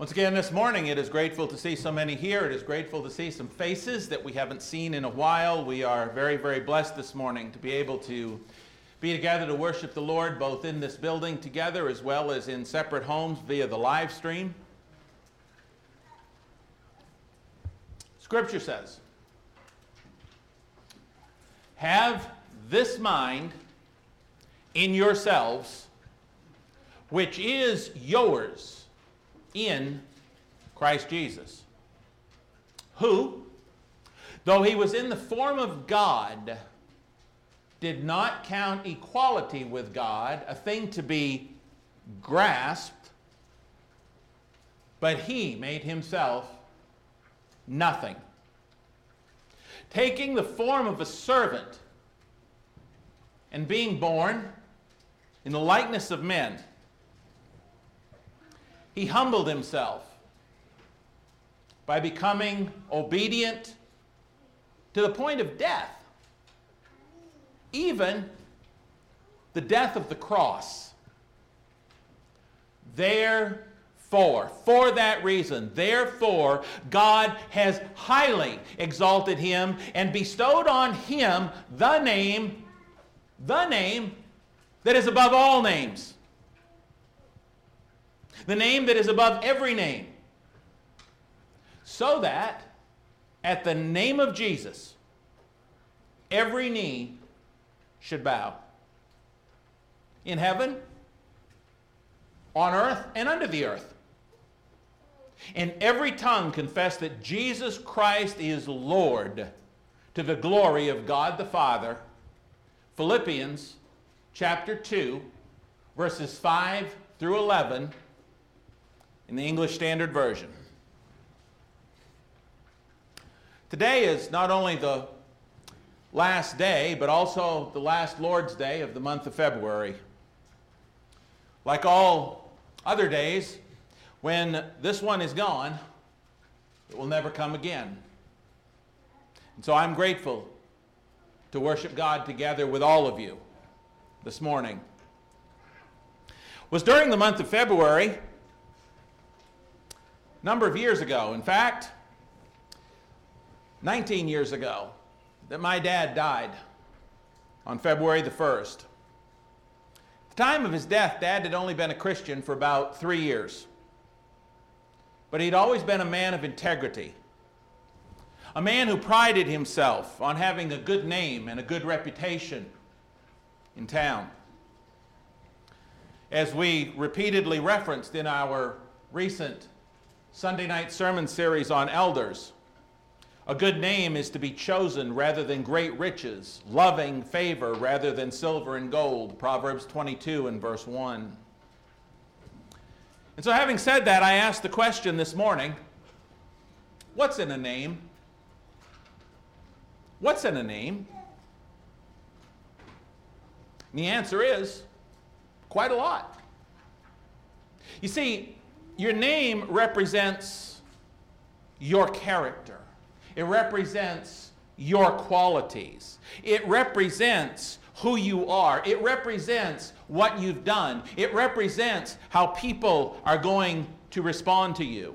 Once again, this morning, it is grateful to see so many here. It is grateful to see some faces that we haven't seen in a while. We are very, very blessed this morning to be able to be together to worship the Lord, both in this building together as well as in separate homes via the live stream. Scripture says, Have this mind in yourselves, which is yours in Christ Jesus, who, though he was in the form of God, did not count equality with God a thing to be grasped, but he made himself nothing. Taking the form of a servant and being born in the likeness of men he humbled himself by becoming obedient to the point of death, even the death of the cross. Therefore, for that reason, therefore, God has highly exalted him and bestowed on him the name, the name that is above all names the name that is above every name, so that at the name of Jesus, every knee should bow. In heaven, on earth, and under the earth. And every tongue confess that Jesus Christ is Lord to the glory of God the Father. Philippians chapter 2, verses 5 through 11 in the English Standard Version. Today is not only the last day, but also the last Lord's Day of the month of February. Like all other days, when this one is gone, it will never come again. And so I'm grateful to worship God together with all of you this morning. It was during the month of February number of years ago, in fact, 19 years ago, that my dad died on February the 1st. At the time of his death, Dad had only been a Christian for about three years. But he'd always been a man of integrity, a man who prided himself on having a good name and a good reputation in town. As we repeatedly referenced in our recent Sunday night sermon series on elders. A good name is to be chosen rather than great riches, loving favor rather than silver and gold. Proverbs 22 and verse 1. And so, having said that, I asked the question this morning what's in a name? What's in a name? And the answer is quite a lot. You see, your name represents your character, it represents your qualities, it represents who you are, it represents what you've done, it represents how people are going to respond to you.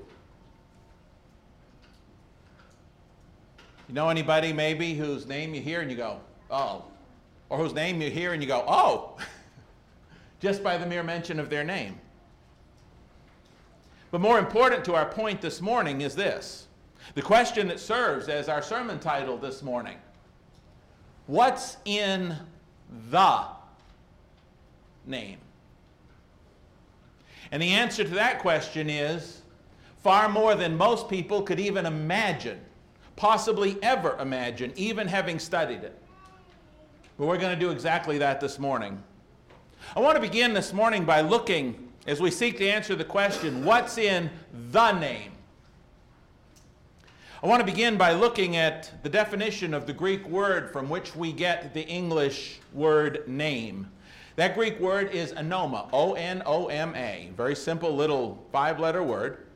You know anybody maybe whose name you hear and you go, oh, or whose name you hear and you go, oh, just by the mere mention of their name. But more important to our point this morning is this the question that serves as our sermon title this morning What's in the name? And the answer to that question is far more than most people could even imagine, possibly ever imagine, even having studied it. But we're going to do exactly that this morning. I want to begin this morning by looking as we seek to answer the question, what's in the name? I want to begin by looking at the definition of the Greek word from which we get the English word name. That Greek word is onoma, O N O M A, very simple little five letter word.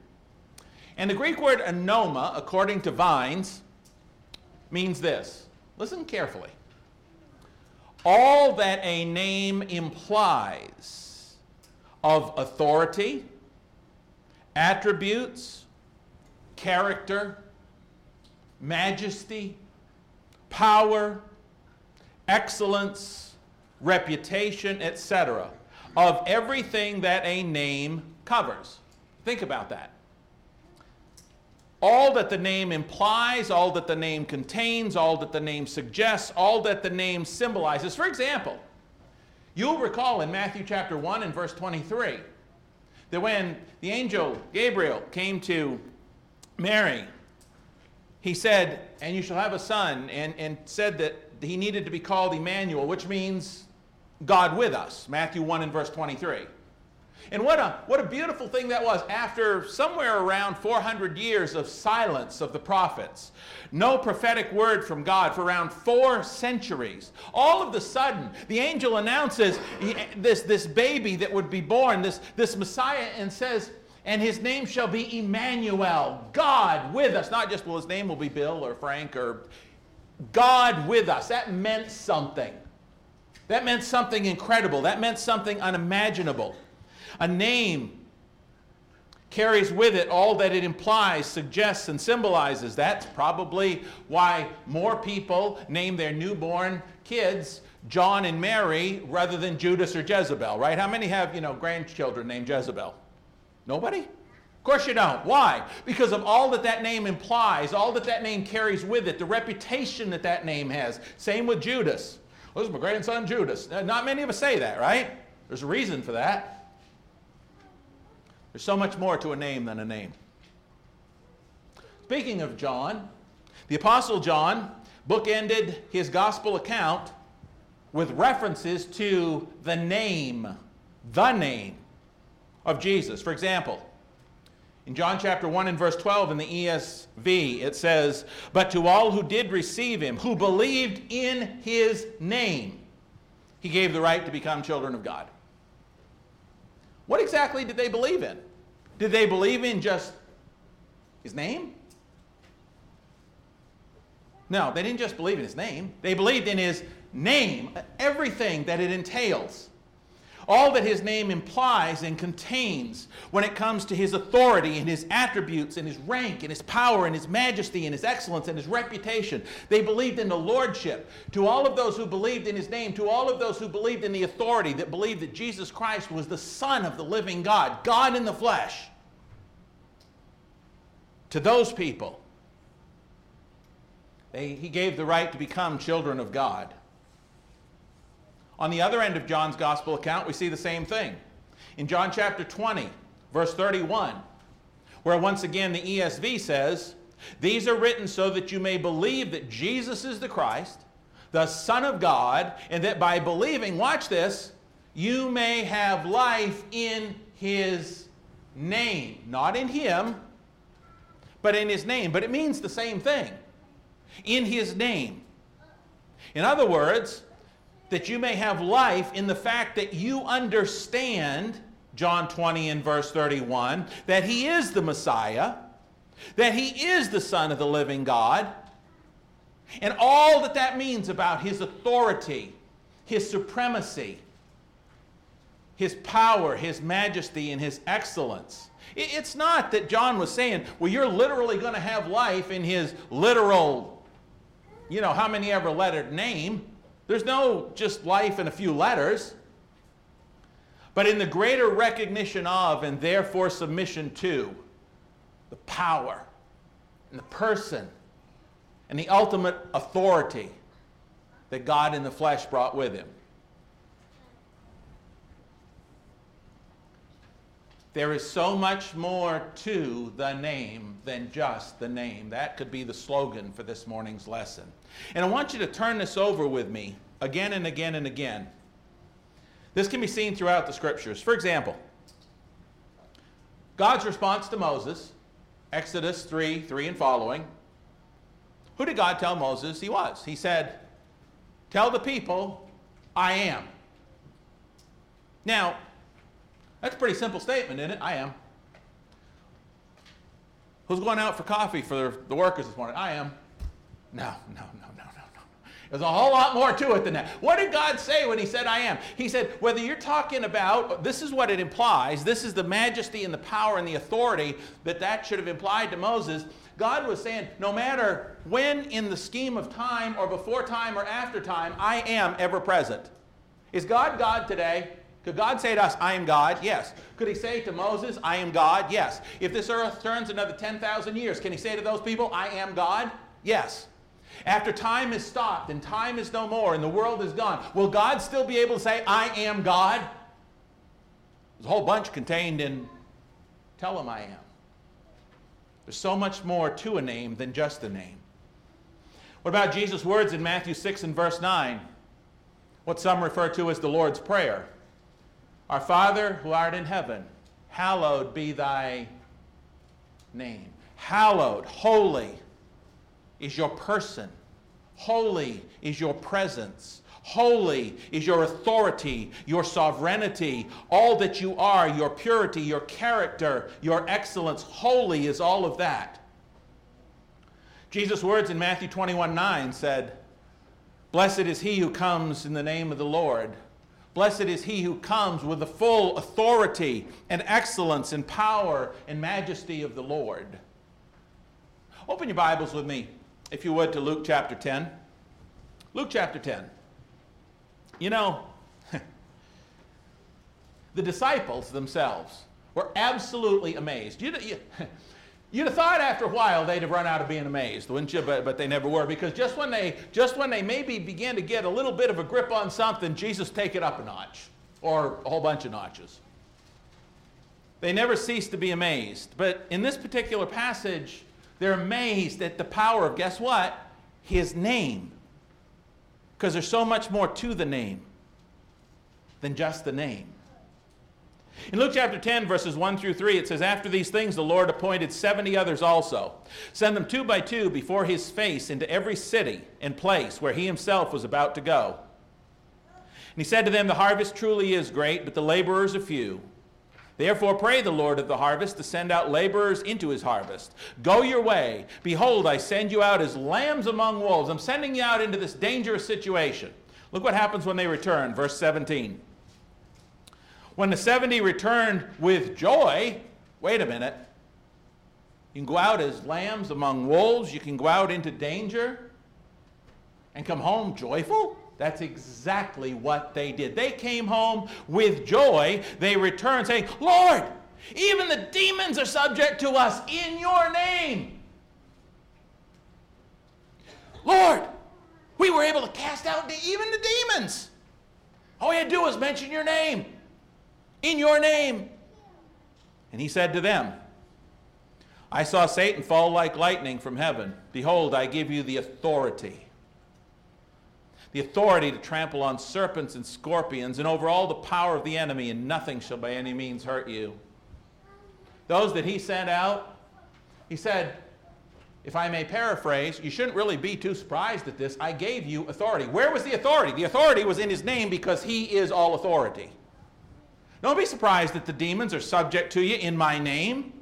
And the Greek word onoma, according to Vine's, means this. Listen carefully. All that a name implies of authority, attributes, character, majesty, power, excellence, reputation, etc., of everything that a name covers. Think about that. All that the name implies, all that the name contains, all that the name suggests, all that the name symbolizes. For example, you'll recall in Matthew chapter 1 and verse 23 that when the angel Gabriel came to Mary, he said, And you shall have a son, and, and said that he needed to be called Emmanuel, which means God with us. Matthew 1 and verse 23. And what a, what a beautiful thing that was after somewhere around 400 years of silence of the prophets. No prophetic word from God for around four centuries. All of the sudden, the angel announces this, this baby that would be born, this, this Messiah, and says, and his name shall be Emmanuel, God with us. Not just, well, his name will be Bill or Frank or God with us. That meant something. That meant something incredible. That meant something unimaginable. A name carries with it all that it implies, suggests, and symbolizes. That's probably why more people name their newborn kids John and Mary rather than Judas or Jezebel, right? How many have, you know, grandchildren named Jezebel? Nobody? Of course you don't. Why? Because of all that that name implies, all that that name carries with it, the reputation that that name has. Same with Judas. Well, this is my grandson Judas. Not many of us say that, right? There's a reason for that. There's so much more to a name than a name. Speaking of John, the Apostle John bookended his gospel account with references to the name, the name of Jesus. For example, in John chapter 1 and verse 12 in the ESV, it says, But to all who did receive him, who believed in his name, he gave the right to become children of God. What exactly did they believe in? Did they believe in just his name? No, they didn't just believe in his name. They believed in his name, everything that it entails all that his name implies and contains when it comes to his authority and his attributes and his rank and his power and his majesty and his excellence and his reputation. They believed in the lordship. To all of those who believed in his name, to all of those who believed in the authority, that believed that Jesus Christ was the Son of the living God, God in the flesh, to those people, they, he gave the right to become children of God. On the other end of John's gospel account, we see the same thing. In John chapter 20, verse 31, where once again the ESV says, These are written so that you may believe that Jesus is the Christ, the Son of God, and that by believing, watch this, you may have life in his name. Not in him, but in his name. But it means the same thing. In his name. In other words, that you may have life in the fact that you understand, John 20 and verse 31, that he is the Messiah, that he is the Son of the living God, and all that that means about his authority, his supremacy, his power, his majesty, and his excellence. It's not that John was saying, well, you're literally going to have life in his literal, you know, how many ever lettered name. There's no just life in a few letters, but in the greater recognition of and therefore submission to the power and the person and the ultimate authority that God in the flesh brought with him. There is so much more to the name than just the name. That could be the slogan for this morning's lesson. And I want you to turn this over with me again and again and again. This can be seen throughout the scriptures. For example, God's response to Moses, Exodus 3 3 and following. Who did God tell Moses he was? He said, Tell the people, I am. Now, that's a pretty simple statement, isn't it? I am. Who's going out for coffee for the workers this morning? I am. No, no, no, no, no, no. There's a whole lot more to it than that. What did God say when He said, I am? He said, whether you're talking about, this is what it implies, this is the majesty and the power and the authority that that should have implied to Moses. God was saying, no matter when in the scheme of time or before time or after time, I am ever present. Is God God today? Could God say to us, I am God? Yes. Could he say to Moses, I am God? Yes. If this earth turns another 10,000 years, can he say to those people, I am God? Yes. After time is stopped and time is no more and the world is gone, will God still be able to say, I am God? There's a whole bunch contained in Tell him I am. There's so much more to a name than just a name. What about Jesus' words in Matthew 6 and verse 9? What some refer to as the Lord's Prayer. Our Father who art in heaven, hallowed be thy name. Hallowed, holy is your person. Holy is your presence. Holy is your authority, your sovereignty, all that you are, your purity, your character, your excellence. Holy is all of that. Jesus' words in Matthew 21 9 said, Blessed is he who comes in the name of the Lord. Blessed is he who comes with the full authority and excellence and power and majesty of the Lord. Open your Bibles with me if you would, to Luke chapter 10. Luke chapter 10. You know, the disciples themselves were absolutely amazed. You'd, you, would have thought after a while they'd have run out of being amazed, wouldn't you? But, but they never were because just when they just when they maybe began to get a little bit of a grip on something, Jesus take it up a notch or a whole bunch of notches. They never ceased to be amazed. But in this particular passage, they're amazed at the power of, guess what? His name. Because there's so much more to the name than just the name. In Luke chapter 10, verses 1 through 3, it says, After these things the Lord appointed 70 others also. Send them two by two before his face into every city and place where he himself was about to go. And he said to them, The harvest truly is great, but the laborers are few. Therefore, pray the Lord of the harvest to send out laborers into his harvest. Go your way. Behold, I send you out as lambs among wolves. I'm sending you out into this dangerous situation. Look what happens when they return. Verse 17. When the 70 returned with joy, wait a minute. You can go out as lambs among wolves. You can go out into danger and come home joyful. That's exactly what they did. They came home with joy. They returned saying, Lord, even the demons are subject to us in your name. Lord, we were able to cast out even the demons. All we had to do was mention your name. In your name. And he said to them, I saw Satan fall like lightning from heaven. Behold, I give you the authority the authority to trample on serpents and scorpions and over all the power of the enemy, and nothing shall by any means hurt you. Those that he sent out, he said, if I may paraphrase, you shouldn't really be too surprised at this. I gave you authority. Where was the authority? The authority was in his name because he is all authority. Don't be surprised that the demons are subject to you in my name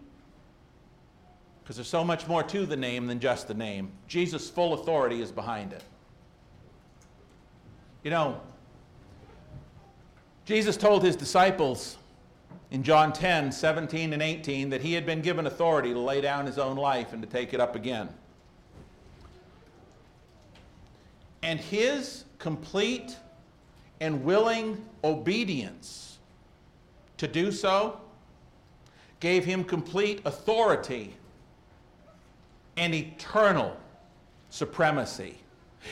because there's so much more to the name than just the name. Jesus' full authority is behind it. You know, Jesus told his disciples in John 10, 17, and 18 that he had been given authority to lay down his own life and to take it up again. And his complete and willing obedience to do so gave him complete authority and eternal supremacy.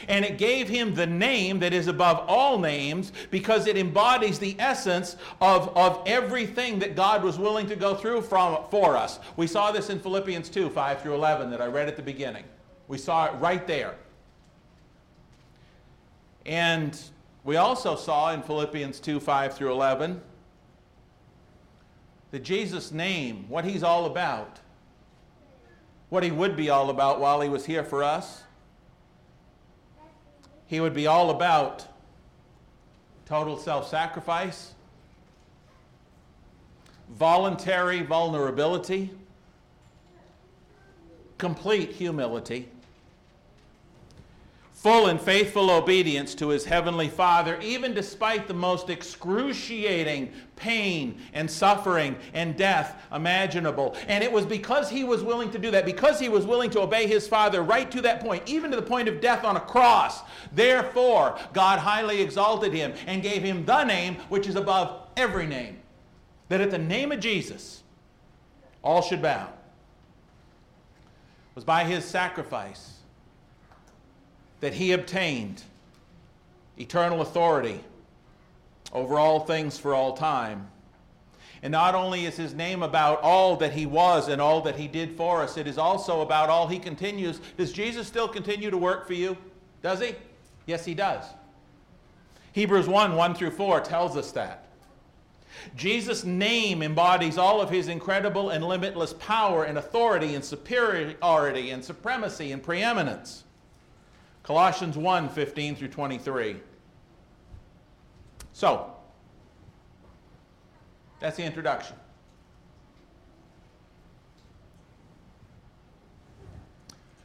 And it gave him the name that is above all names because it embodies the essence of, of everything that God was willing to go through from, for us. We saw this in Philippians 2 5 through 11 that I read at the beginning. We saw it right there. And we also saw in Philippians 2 5 through 11 that Jesus' name, what he's all about, what he would be all about while he was here for us he would be all about total self sacrifice, voluntary vulnerability, complete humility, full and faithful obedience to his heavenly Father, even despite the most excruciating pain and suffering and death imaginable. And it was because he was willing to do that, because he was willing to obey his Father right to that point, even to the point of death on a cross. Therefore, God highly exalted him and gave him the name which is above every name. That at the name of Jesus, all should bow. It was by his sacrifice that he obtained eternal authority over all things for all time. And not only is his name about all that he was and all that he did for us, it is also about all he continues. Does Jesus still continue to work for you? Does he? Yes, he does. Hebrews 1 1 through 4 tells us that. Jesus' name embodies all of his incredible and limitless power and authority and superiority and supremacy and preeminence. Colossians 1 15 through 23. So, that's the introduction.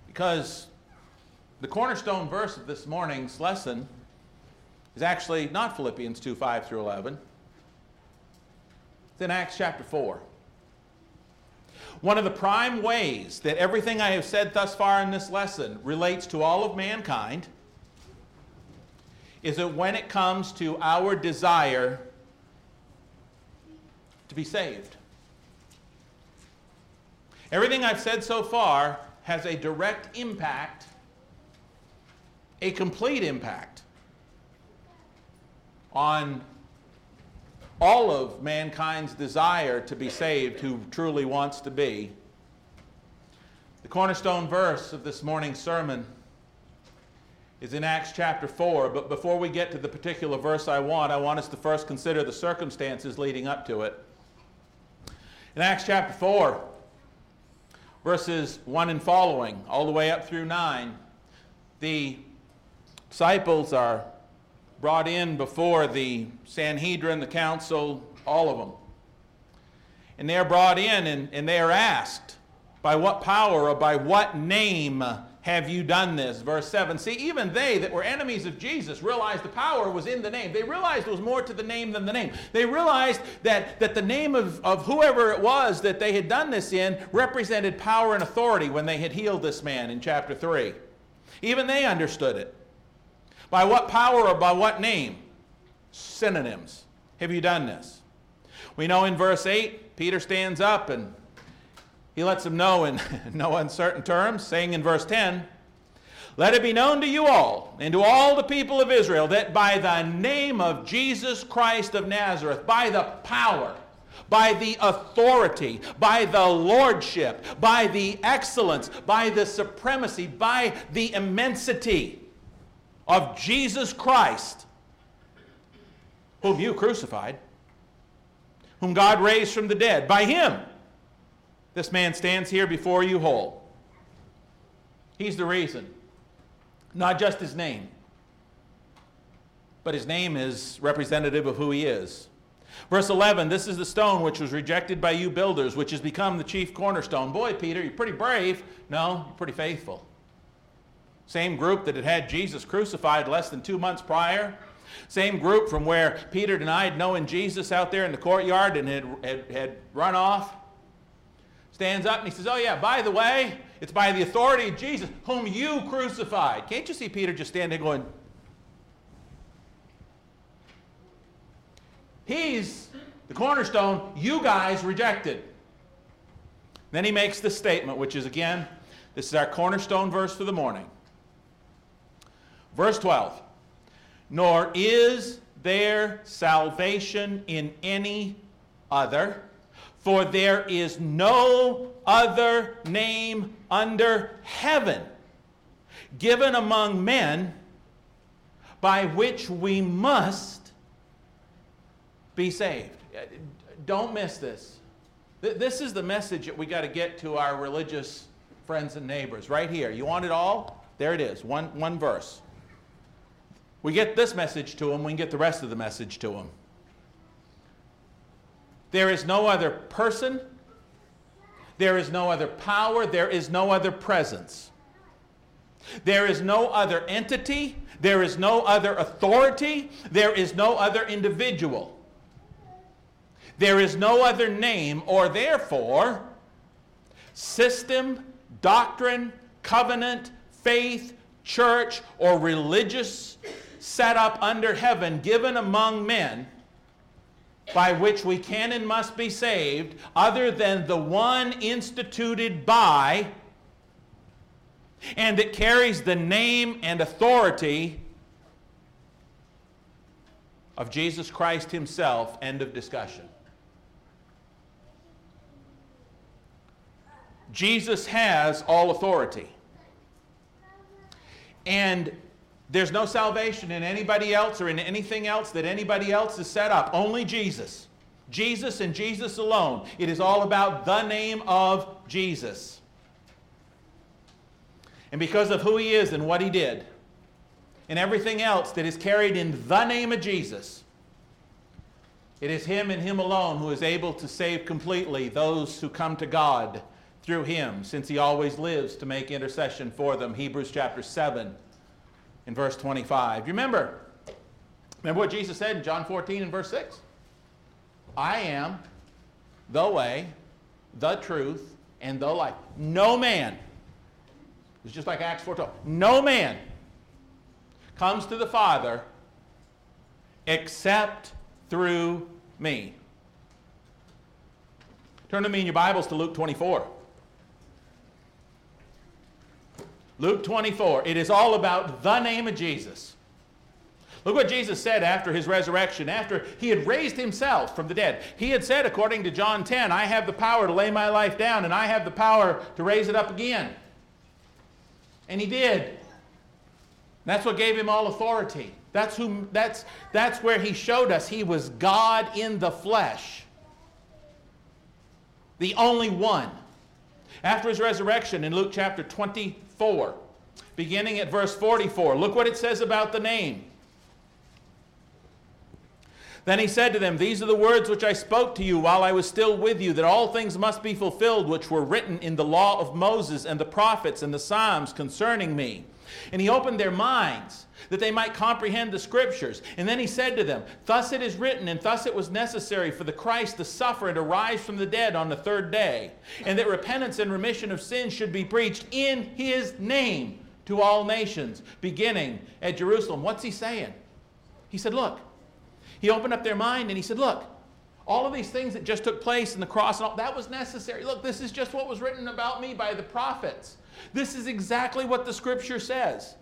Because the cornerstone verse of this morning's lesson is actually not Philippians 2 5 through 11. It's in Acts chapter 4. One of the prime ways that everything I have said thus far in this lesson relates to all of mankind is that when it comes to our desire to be saved. Everything I've said so far has a direct impact, a complete impact on all of mankind's desire to be saved who truly wants to be. The cornerstone verse of this morning's sermon is in Acts chapter 4, but before we get to the particular verse I want, I want us to first consider the circumstances leading up to it. In Acts chapter 4, verses 1 and following, all the way up through 9, the disciples are brought in before the Sanhedrin, the council, all of them. And they're brought in and, and they are asked, by what power or by what name have you done this? Verse 7. See, even they that were enemies of Jesus realized the power was in the name. They realized it was more to the name than the name. They realized that, that the name of, of whoever it was that they had done this in represented power and authority when they had healed this man in chapter 3. Even they understood it. By what power or by what name? Synonyms. Have you done this? We know in verse 8, Peter stands up and he lets them know in no uncertain terms, saying in verse 10, Let it be known to you all and to all the people of Israel that by the name of Jesus Christ of Nazareth, by the power, by the authority, by the lordship, by the excellence, by the supremacy, by the immensity of Jesus Christ, whom you crucified, whom God raised from the dead. By him, this man stands here before you whole. He's the reason. Not just his name, but his name is representative of who he is. Verse 11 This is the stone which was rejected by you builders, which has become the chief cornerstone. Boy, Peter, you're pretty brave. No, you're pretty faithful. Same group that had had Jesus crucified less than two months prior. Same group from where Peter denied knowing Jesus out there in the courtyard and had, had, had run off. Stands up and he says, Oh, yeah, by the way, it's by the authority of Jesus, whom you crucified. Can't you see Peter just standing there going, He's the cornerstone you guys rejected. Then he makes this statement, which is again, this is our cornerstone verse for the morning. Verse 12 Nor is there salvation in any other, for there is no other name under heaven given among men by which we must be saved. Don't miss this. This is the message that we got to get to our religious friends and neighbors right here. You want it all? There it is, one, one verse. We get this message to them, we can get the rest of the message to them. There is no other person, there is no other power, there is no other presence. There is no other entity, there is no other authority, there is no other individual. There is no other name, or therefore, system, doctrine, covenant, faith, church, or religious setup under heaven given among men by which we can and must be saved, other than the one instituted by and that carries the name and authority of Jesus Christ Himself. End of discussion. Jesus has all authority. And there's no salvation in anybody else or in anything else that anybody else has set up. Only Jesus. Jesus and Jesus alone. It is all about the name of Jesus. And because of who he is and what he did, and everything else that is carried in the name of Jesus, it is him and him alone who is able to save completely those who come to God through him, since he always lives to make intercession for them. Hebrews chapter 7 in verse 25. You remember? Remember what Jesus said in John 14 and verse 6? I am the way, the truth, and the life. No man, it's just like Acts 4:12. No man comes to the Father except through me. Turn to me in your Bibles to Luke 24. Luke 24. It is all about the name of Jesus. Look what Jesus said after his resurrection, after he had raised himself from the dead. He had said, according to John 10, I have the power to lay my life down, and I have the power to raise it up again. And he did. That's what gave him all authority. That's, who, that's, that's where he showed us he was God in the flesh. The only one. After his resurrection in Luke chapter 24, beginning at verse 44. Look what it says about the name. Then he said to them, These are the words which I spoke to you while I was still with you, that all things must be fulfilled which were written in the law of Moses and the prophets and the Psalms concerning me. And he opened their minds that they might comprehend the scriptures. And then he said to them, Thus it is written, and thus it was necessary for the Christ to suffer and to rise from the dead on the third day, and that repentance and remission of sins should be preached in his name to all nations, beginning at Jerusalem. What's he saying? He said, Look, he opened up their mind and he said, Look, all of these things that just took place in the cross and all that was necessary. Look, this is just what was written about me by the prophets. This is exactly what the scripture says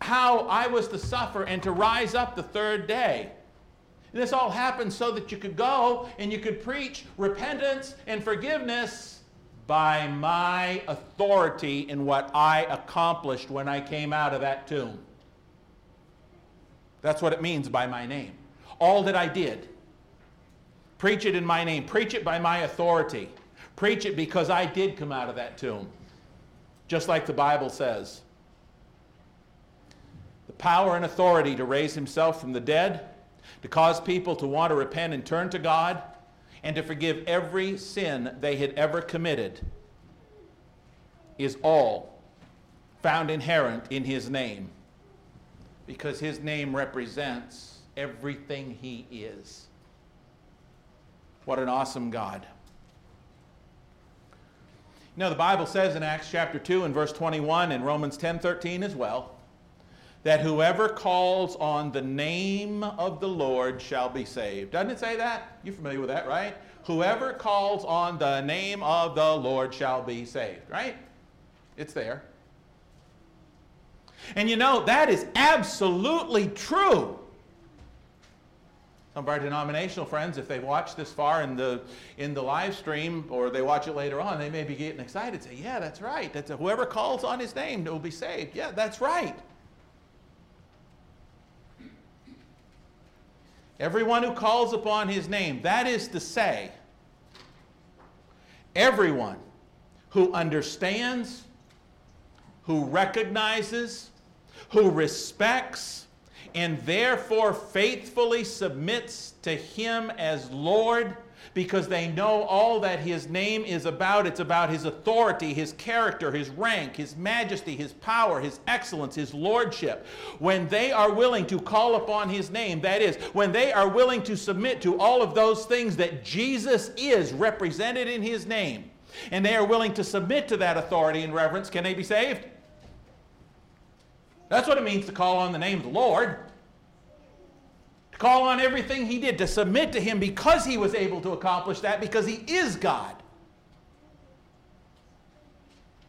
how I was to suffer and to rise up the third day. This all happened so that you could go and you could preach repentance and forgiveness by my authority in what I accomplished when I came out of that tomb. That's what it means by my name. All that I did. Preach it in my name. Preach it by my authority. Preach it because I did come out of that tomb. Just like the Bible says The power and authority to raise himself from the dead, to cause people to want to repent and turn to God, and to forgive every sin they had ever committed, is all found inherent in his name because his name represents everything he is. What an awesome God. You know, the Bible says in Acts chapter 2 and verse 21 and Romans 10 13 as well that whoever calls on the name of the Lord shall be saved. Doesn't it say that? You're familiar with that, right? Whoever calls on the name of the Lord shall be saved, right? It's there. And you know, that is absolutely true. Of our denominational friends, if they watch this far in the, in the live stream or they watch it later on, they may be getting excited. Say, yeah, that's right. That's a, whoever calls on his name will be saved. Yeah, that's right. Everyone who calls upon his name, that is to say, everyone who understands, who recognizes, who respects, and therefore faithfully submits to him as Lord, because they know all that his name is about. It's about his authority, his character, his rank, his majesty, his power, his excellence, his lordship. When they are willing to call upon his name, that is, when they are willing to submit to all of those things that Jesus is represented in his name, and they are willing to submit to that authority and reverence, can they be saved? That's what it means to call on the name of the Lord To call on everything he did, to submit to him because he was able to accomplish that, because he is God.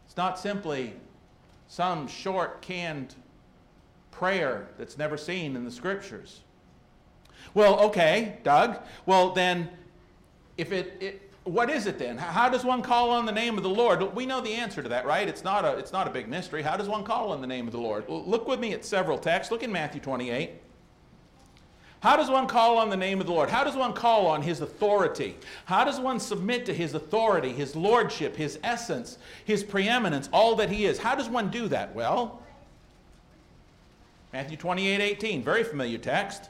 It's not simply some short canned prayer that's never seen in the scriptures. Well, okay, Doug. Well, then, if it, it what is it then? How does one call on the name of the Lord? We know the answer to that, right? It's not a, it's not a big mystery. How does one call on the name of the Lord? Look with me at several texts. Look in Matthew 28. How does one call on the name of the Lord? How does one call on his authority? How does one submit to his authority, his lordship, his essence, his preeminence, all that he is? How does one do that? Well, Matthew 28 18, very familiar text.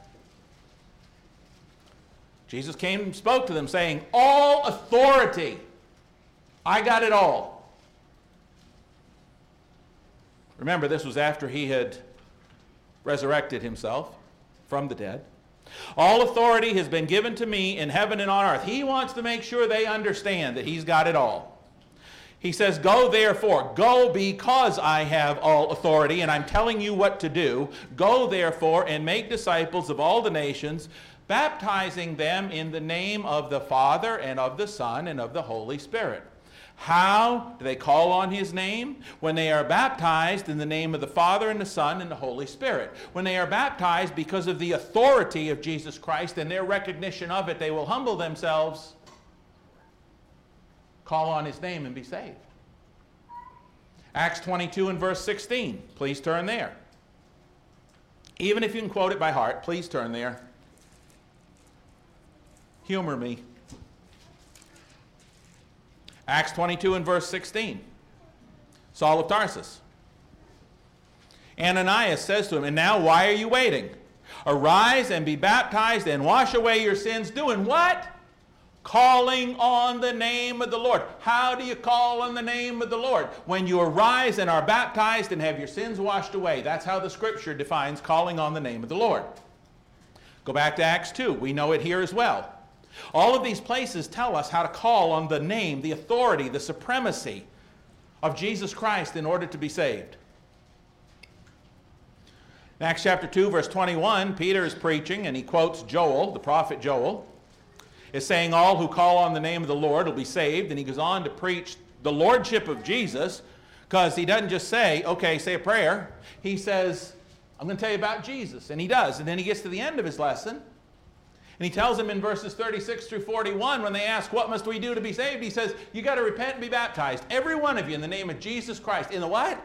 Jesus came and spoke to them, saying, All authority, I got it all. Remember, this was after he had resurrected himself from the dead. All authority has been given to me in heaven and on earth. He wants to make sure they understand that he's got it all. He says, Go therefore, go because I have all authority and I'm telling you what to do. Go therefore and make disciples of all the nations, baptizing them in the name of the Father and of the Son and of the Holy Spirit how do they call on his name? When they are baptized in the name of the Father and the Son and the Holy Spirit. When they are baptized because of the authority of Jesus Christ and their recognition of it, they will humble themselves, call on his name, and be saved. Acts 22 and verse 16. Please turn there. Even if you can quote it by heart, please turn there. Humor me. Acts 22 and verse 16. Saul of Tarsus. Ananias says to him, And now why are you waiting? Arise and be baptized and wash away your sins. Doing what? Calling on the name of the Lord. How do you call on the name of the Lord? When you arise and are baptized and have your sins washed away. That's how the scripture defines calling on the name of the Lord. Go back to Acts 2. We know it here as well. All of these places tell us how to call on the name, the authority, the supremacy of Jesus Christ in order to be saved. In Acts chapter 2, verse 21, Peter is preaching and he quotes Joel, the prophet Joel, is saying, All who call on the name of the Lord will be saved. And he goes on to preach the lordship of Jesus because he doesn't just say, Okay, say a prayer. He says, I'm going to tell you about Jesus. And he does. And then he gets to the end of his lesson and he tells them in verses 36 through 41 when they ask, What must we do to be saved? He says, You got to repent and be baptized. Every one of you in the name of Jesus Christ. In the what?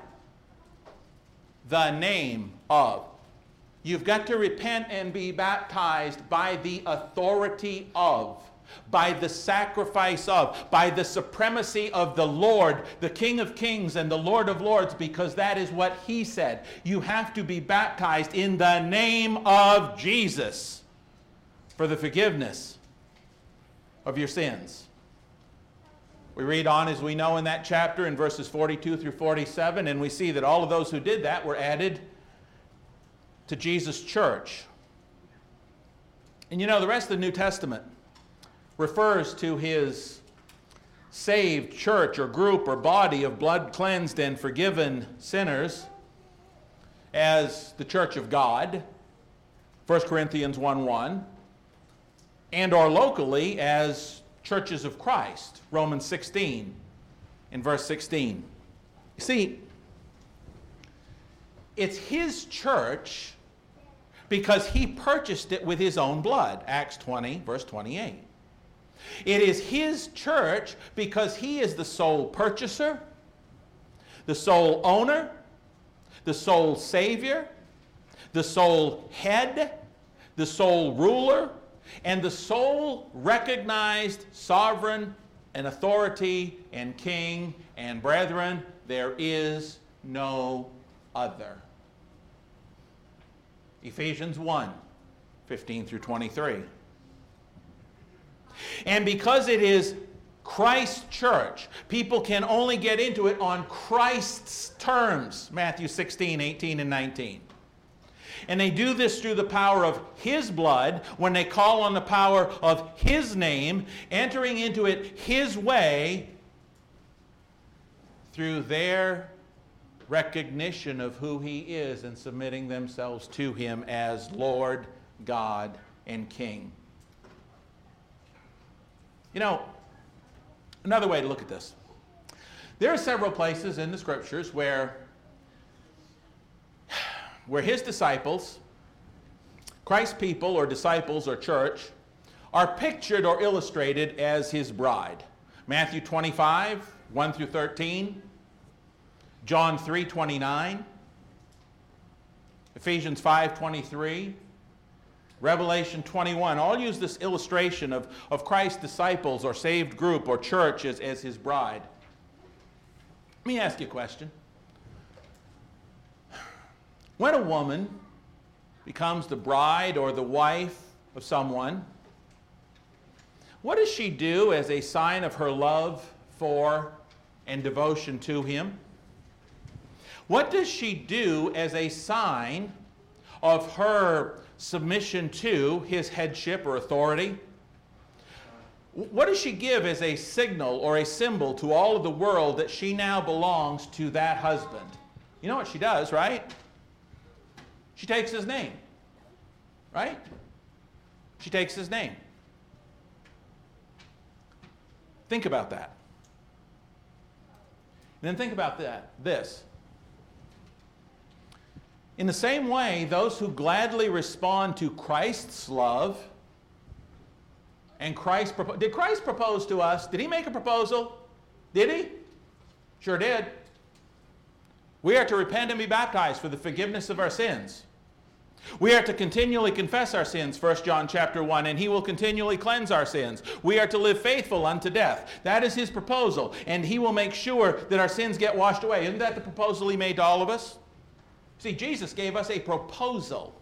The name of. You've got to repent and be baptized by the authority of, by the sacrifice of, by the supremacy of the Lord, the King of Kings and the Lord of Lords, because that is what He said. You have to be baptized in the name of Jesus for the forgiveness of your sins. We read on, as we know in that chapter, in verses 42 through 47, and we see that all of those who did that were added to Jesus' church. And you know, the rest of the New Testament refers to his saved church or group or body of blood cleansed and forgiven sinners as the church of God. 1 Corinthians 1 1 and or locally as churches of Christ, Romans 16 in verse 16. You see, it's his church because he purchased it with his own blood, Acts 20, verse 28. It is his church because he is the sole purchaser, the sole owner, the sole savior, the sole head, the sole ruler, and the sole recognized sovereign and authority and king and brethren, there is no other. Ephesians 1 15 through 23. And because it is Christ's church, people can only get into it on Christ's terms. Matthew 16, 18, and 19. And they do this through the power of His blood when they call on the power of His name, entering into it His way through their recognition of who He is and submitting themselves to Him as Lord, God, and King. You know, another way to look at this. There are several places in the scriptures where where his disciples, Christ's people or disciples or church, are pictured or illustrated as his bride. Matthew 25, 1 through 13, John 3, 29, Ephesians 5, 23, Revelation 21 all use this illustration of, of Christ's disciples or saved group or church as, as his bride. Let me ask you a question. When a woman becomes the bride or the wife of someone, what does she do as a sign of her love for and devotion to him? What does she do as a sign of her submission to his headship or authority? What does she give as a signal or a symbol to all of the world that she now belongs to that husband? You know what she does, right? She takes his name. Right? She takes his name. Think about that. And then think about that. This. In the same way, those who gladly respond to Christ's love and Christ propo- did Christ propose to us? Did he make a proposal? Did he? Sure did. We are to repent and be baptized for the forgiveness of our sins. We are to continually confess our sins, 1 John chapter 1, and he will continually cleanse our sins. We are to live faithful unto death. That is his proposal, and he will make sure that our sins get washed away. Isn't that the proposal he made to all of us? See, Jesus gave us a proposal.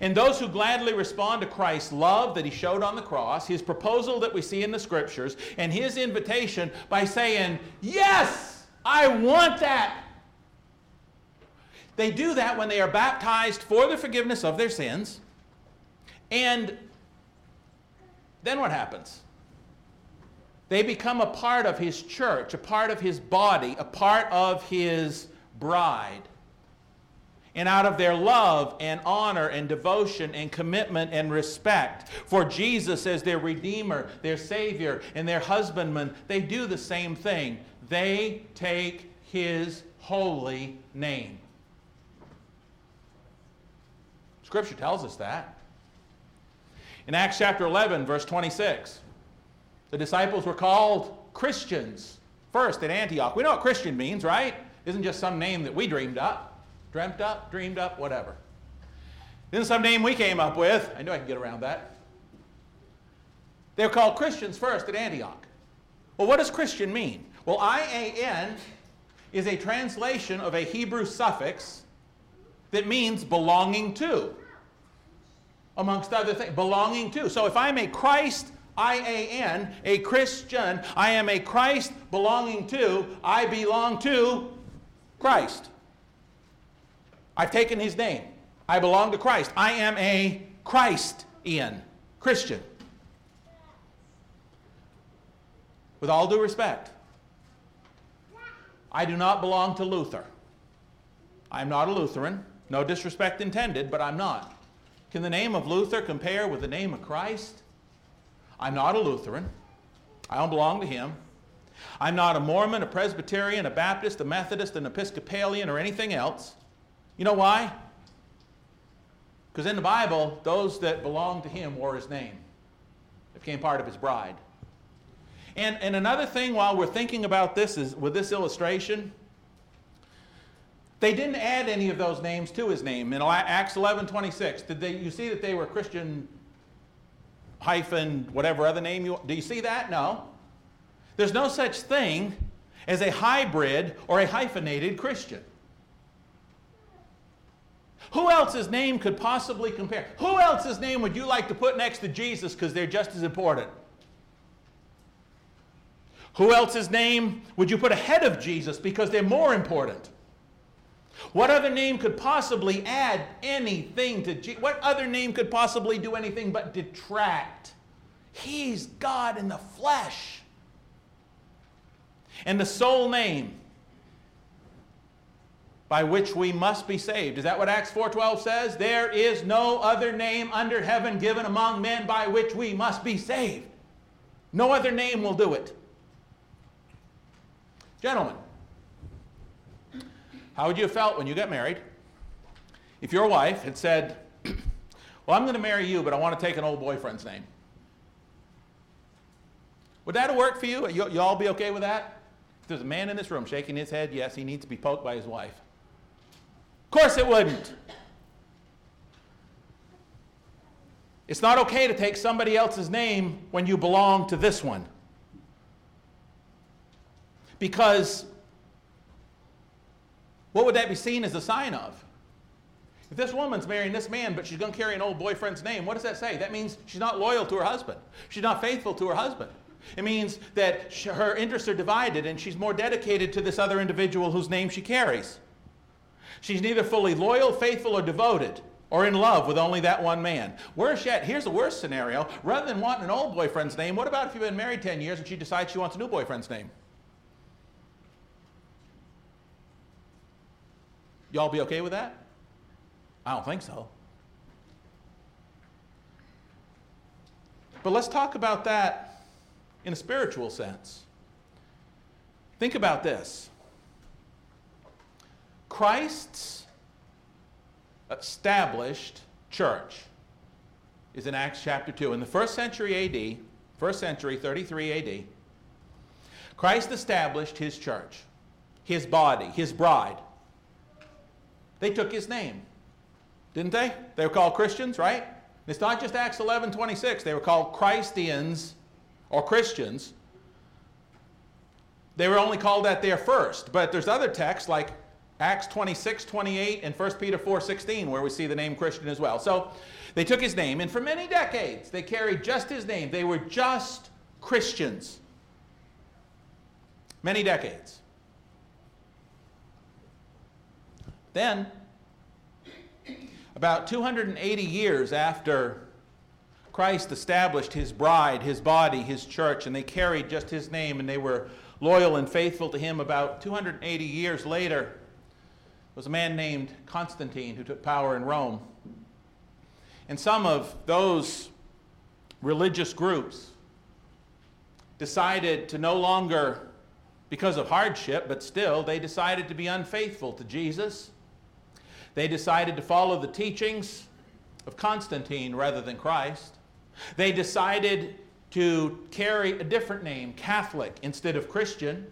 And those who gladly respond to Christ's love that he showed on the cross, his proposal that we see in the scriptures, and his invitation by saying, Yes, I want that. They do that when they are baptized for the forgiveness of their sins. And then what happens? They become a part of his church, a part of his body, a part of his bride. And out of their love and honor and devotion and commitment and respect for Jesus as their Redeemer, their Savior, and their husbandman, they do the same thing. They take his holy name. Scripture tells us that. In Acts chapter 11, verse 26, the disciples were called Christians first at Antioch. We know what Christian means, right? Isn't just some name that we dreamed up, dreamt up, dreamed up, whatever. Isn't some name we came up with. I knew I could get around that. They were called Christians first at Antioch. Well, what does Christian mean? Well, I-A-N is a translation of a Hebrew suffix that means belonging to amongst other things, belonging to. So if I'm a Christ, I A N, a Christian, I am a Christ belonging to, I belong to Christ. I've taken his name. I belong to Christ. I am a Christian, Christian. With all due respect, I do not belong to Luther. I'm not a Lutheran. No disrespect intended, but I'm not. Can the name of Luther compare with the name of Christ? I'm not a Lutheran. I don't belong to him. I'm not a Mormon, a Presbyterian, a Baptist, a Methodist, an Episcopalian, or anything else. You know why? Because in the Bible, those that belonged to him wore his name. They became part of his bride. And, and another thing while we're thinking about this is with this illustration, they didn't add any of those names to his name. In Acts 11 26, did they, you see that they were Christian hyphen whatever other name you do you see that? No. There's no such thing as a hybrid or a hyphenated Christian. Who else's name could possibly compare? Who else's name would you like to put next to Jesus because they're just as important? Who else's name would you put ahead of Jesus because they're more important? What other name could possibly add anything to Jesus? What other name could possibly do anything but detract? He's God in the flesh. And the sole name by which we must be saved. Is that what Acts 4:12 says? There is no other name under heaven given among men by which we must be saved. No other name will do it. Gentlemen, how would you have felt when you got married if your wife had said, Well, I'm going to marry you, but I want to take an old boyfriend's name? Would that have worked for you? you? You all be okay with that? There's a man in this room shaking his head, yes, he needs to be poked by his wife. Of course it wouldn't. It's not okay to take somebody else's name when you belong to this one. Because what would that be seen as a sign of? If this woman's marrying this man, but she's going to carry an old boyfriend's name, what does that say? That means she's not loyal to her husband. She's not faithful to her husband. It means that she, her interests are divided and she's more dedicated to this other individual whose name she carries. She's neither fully loyal, faithful, or devoted, or in love with only that one man. Worse yet, here's the worst scenario. Rather than wanting an old boyfriend's name, what about if you've been married 10 years and she decides she wants a new boyfriend's name? Y'all be okay with that? I don't think so. But let's talk about that in a spiritual sense. Think about this Christ's established church is in Acts chapter 2. In the first century AD, first century, 33 AD, Christ established his church, his body, his bride. They took his name, didn't they? They were called Christians, right? It's not just Acts 11 26. They were called Christians or Christians. They were only called that there first. But there's other texts like Acts 26 28 and 1 Peter 4 16 where we see the name Christian as well. So they took his name, and for many decades they carried just his name. They were just Christians. Many decades. Then, about 280 years after Christ established his bride, his body, his church, and they carried just his name and they were loyal and faithful to him, about 280 years later, was a man named Constantine who took power in Rome. And some of those religious groups decided to no longer, because of hardship, but still, they decided to be unfaithful to Jesus they decided to follow the teachings of Constantine rather than Christ. They decided to carry a different name, Catholic, instead of Christian.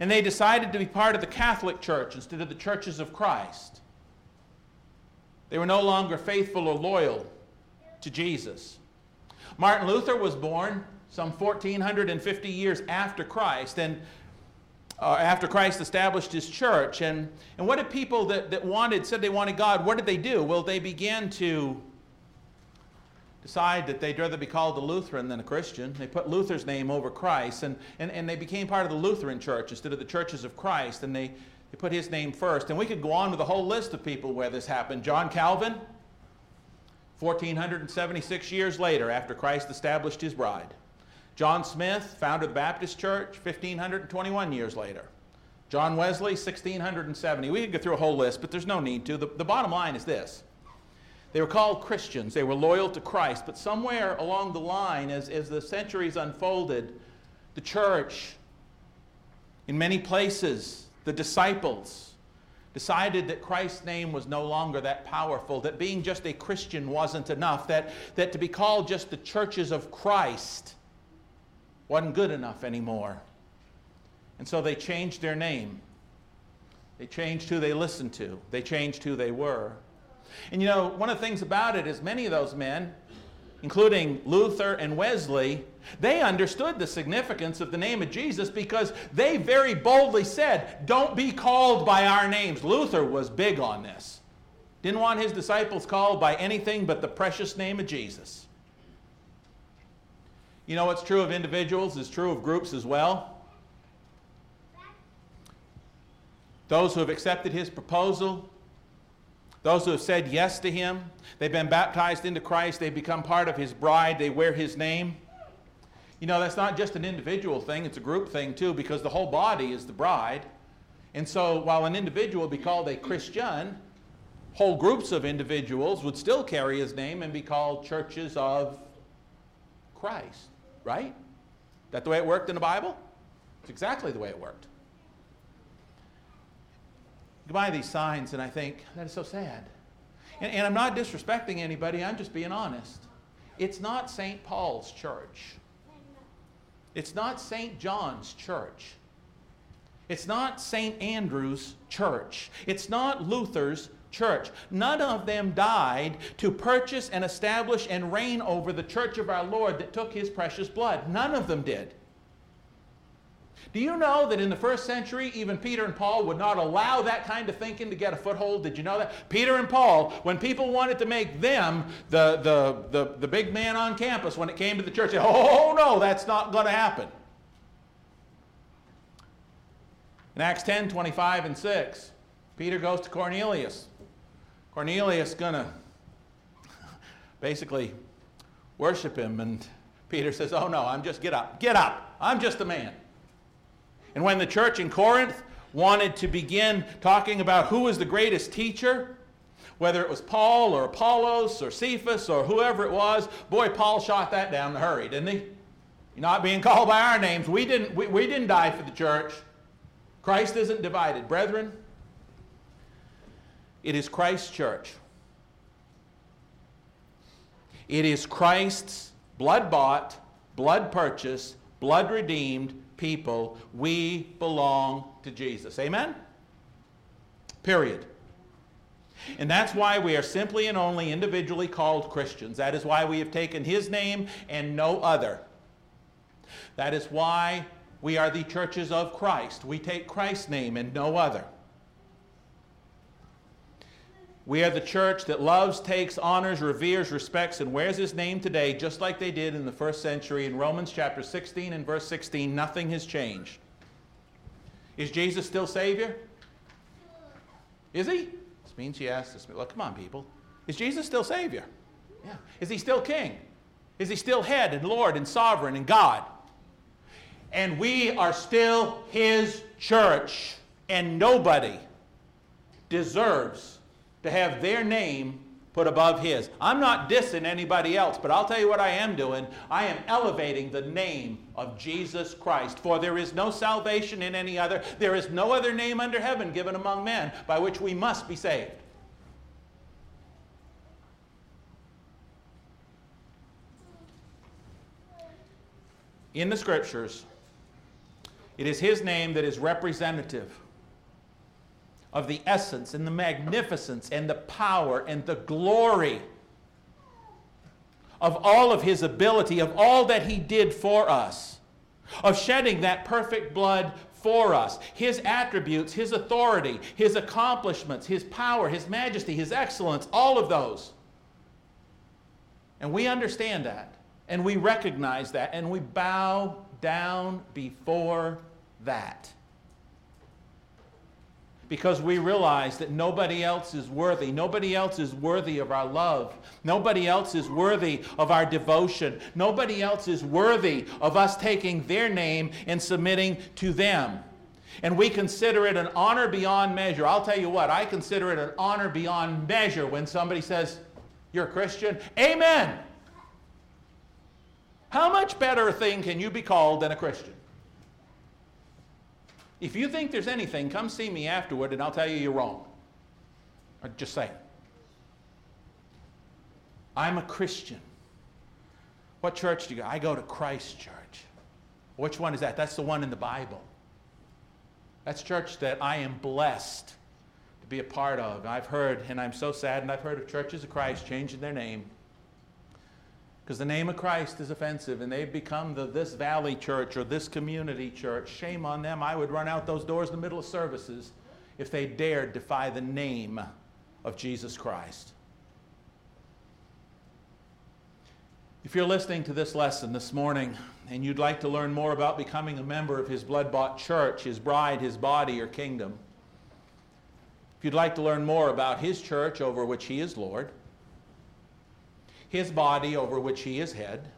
And they decided to be part of the Catholic Church instead of the churches of Christ. They were no longer faithful or loyal to Jesus. Martin Luther was born some 1450 years after Christ, and uh, after Christ established his church. And, and what did people that, that wanted, said they wanted God, what did they do? Well, they began to decide that they'd rather be called a Lutheran than a Christian. They put Luther's name over Christ, and, and, and they became part of the Lutheran church instead of the churches of Christ, and they, they put his name first. And we could go on with a whole list of people where this happened. John Calvin, 1476 years later, after Christ established his bride. John Smith founder of the Baptist Church 1521 years later. John Wesley, 1670. We could go through a whole list, but there's no need to. The, the bottom line is this. They were called Christians. They were loyal to Christ. But somewhere along the line, as, as the centuries unfolded, the church, in many places, the disciples, decided that Christ's name was no longer that powerful, that being just a Christian wasn't enough, that, that to be called just the churches of Christ wasn't good enough anymore. And so they changed their name. They changed who they listened to. They changed who they were. And you know, one of the things about it is many of those men, including Luther and Wesley, they understood the significance of the name of Jesus because they very boldly said, Don't be called by our names. Luther was big on this. Didn't want his disciples called by anything but the precious name of Jesus. You know what's true of individuals is true of groups as well. Those who have accepted his proposal, those who have said yes to him, they've been baptized into Christ, they've become part of his bride, they wear his name. You know, that's not just an individual thing, it's a group thing too, because the whole body is the bride. And so while an individual would be called a Christian, whole groups of individuals would still carry his name and be called churches of Christ, right? That the way it worked in the Bible? It's exactly the way it worked. You buy these signs, and I think, that is so sad. And, and I'm not disrespecting anybody, I'm just being honest. It's not St. Paul's church. It's not St. John's church. It's not St. Andrew's church. It's not Luther's church. None of them died to purchase and establish and reign over the church of our Lord that took his precious blood. None of them did. Do you know that in the first century, even Peter and Paul would not allow that kind of thinking to get a foothold? Did you know that? Peter and Paul, when people wanted to make them the, the, the, the big man on campus when it came to the church, oh, no, that's not going to happen. In Acts 10 25 and 6, Peter goes to Cornelius. Cornelius going to basically worship him, and Peter says, Oh no, I'm just, get up, get up, I'm just a man. And when the church in Corinth wanted to begin talking about who was the greatest teacher, whether it was Paul or Apollos or Cephas or whoever it was, boy, Paul shot that down in a hurry, didn't he? You're not being called by our names. We didn't, we, we didn't die for the church. Christ isn't divided. Brethren, it is Christ's church. It is Christ's blood bought, blood purchased, blood redeemed people. We belong to Jesus. Amen? Period. And that's why we are simply and only individually called Christians. That is why we have taken his name and no other. That is why we are the churches of Christ. We take Christ's name and no other. We are the church that loves, takes, honors, reveres, respects, and wears his name today, just like they did in the first century. In Romans chapter 16 and verse 16, nothing has changed. Is Jesus still Savior? Is he? This means yes. This, look, come on, people. Is Jesus still Savior? Yeah. Is he still King? Is he still head and Lord and sovereign and God? and we are still his church. And nobody deserves to have their name put above his. I'm not dissing anybody else, but I'll tell you what I am doing. I am elevating the name of Jesus Christ. For there is no salvation in any other, there is no other name under heaven given among men by which we must be saved. In the scriptures, it is his name that is representative of the essence and the magnificence and the power and the glory of all of his ability, of all that he did for us, of shedding that perfect blood for us. His attributes, his authority, his accomplishments, his power, his majesty, his excellence, all of those. And we understand that, and we recognize that, and we bow down before that. Because we realize that nobody else is worthy. Nobody else is worthy of our love. Nobody else is worthy of our devotion. Nobody else is worthy of us taking their name and submitting to them. And we consider it an honor beyond measure. I'll tell you what, I consider it an honor beyond measure when somebody says, You're a Christian? Amen. How much better a thing can you be called than a Christian? If you think there's anything, come see me afterward and I'll tell you you're wrong. Just saying. I'm a Christian. What church do you go? I go to Christ Church. Which one is that? That's the one in the Bible. That's church that I am blessed to be a part of. I've heard, and I'm so sad, and I've heard of churches of Christ changing their name because the name of Christ is offensive and they've become the this valley church or this community church. Shame on them. I would run out those doors in the middle of services if they dared defy the name of Jesus Christ. If you're listening to this lesson this morning and you'd like to learn more about becoming a member of His blood bought church, His bride, His body, or kingdom, if you'd like to learn more about His church over which He is Lord, His body over which He is head,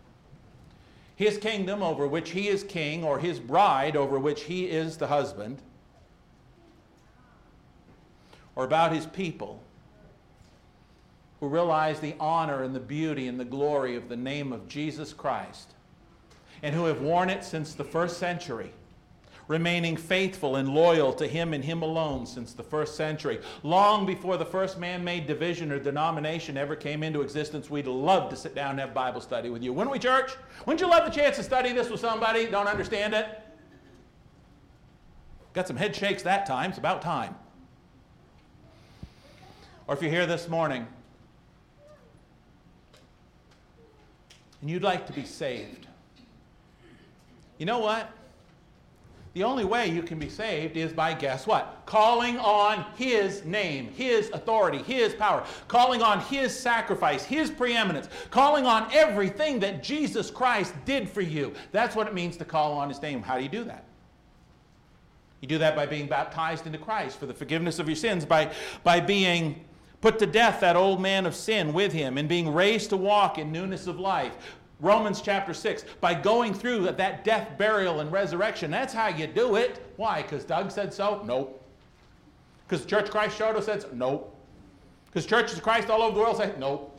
His kingdom over which He is king, or His bride over which He is the husband, or about His people, who realize the honor and the beauty and the glory of the name of Jesus Christ, and who have worn it since the first century remaining faithful and loyal to Him and Him alone since the first century. Long before the first man made division or denomination ever came into existence, we'd love to sit down and have Bible study with you. Wouldn't we, church? Wouldn't you love the chance to study this with somebody? Don't understand it? Got some head shakes that time. It's about time. Or if you're here this morning and you'd like to be saved, you know what? The only way you can be saved is by, guess what? Calling on His name, His authority, His power, calling on His sacrifice, His preeminence, calling on everything that Jesus Christ did for you. That's what it means to call on His name. How do you do that? You do that by being baptized into Christ for the forgiveness of your sins, by, by being put to death that old man of sin with Him, and being raised to walk in newness of life. Romans chapter 6, by going through that death, burial, and resurrection. That's how you do it. Why? Because Doug said so? Nope. Because Church Christ showed us said Nope. Because churches of Christ all over the world say nope.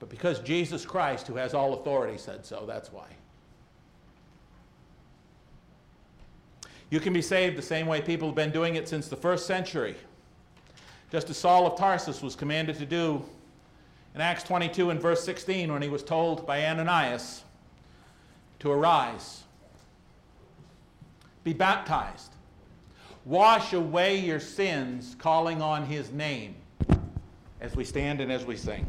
But because Jesus Christ, who has all authority, said so, that's why. You can be saved the same way people have been doing it since the first century. Just as Saul of Tarsus was commanded to do in Acts 22 and verse 16 when he was told by Ananias to arise, be baptized, wash away your sins, calling on his name as we stand and as we sing.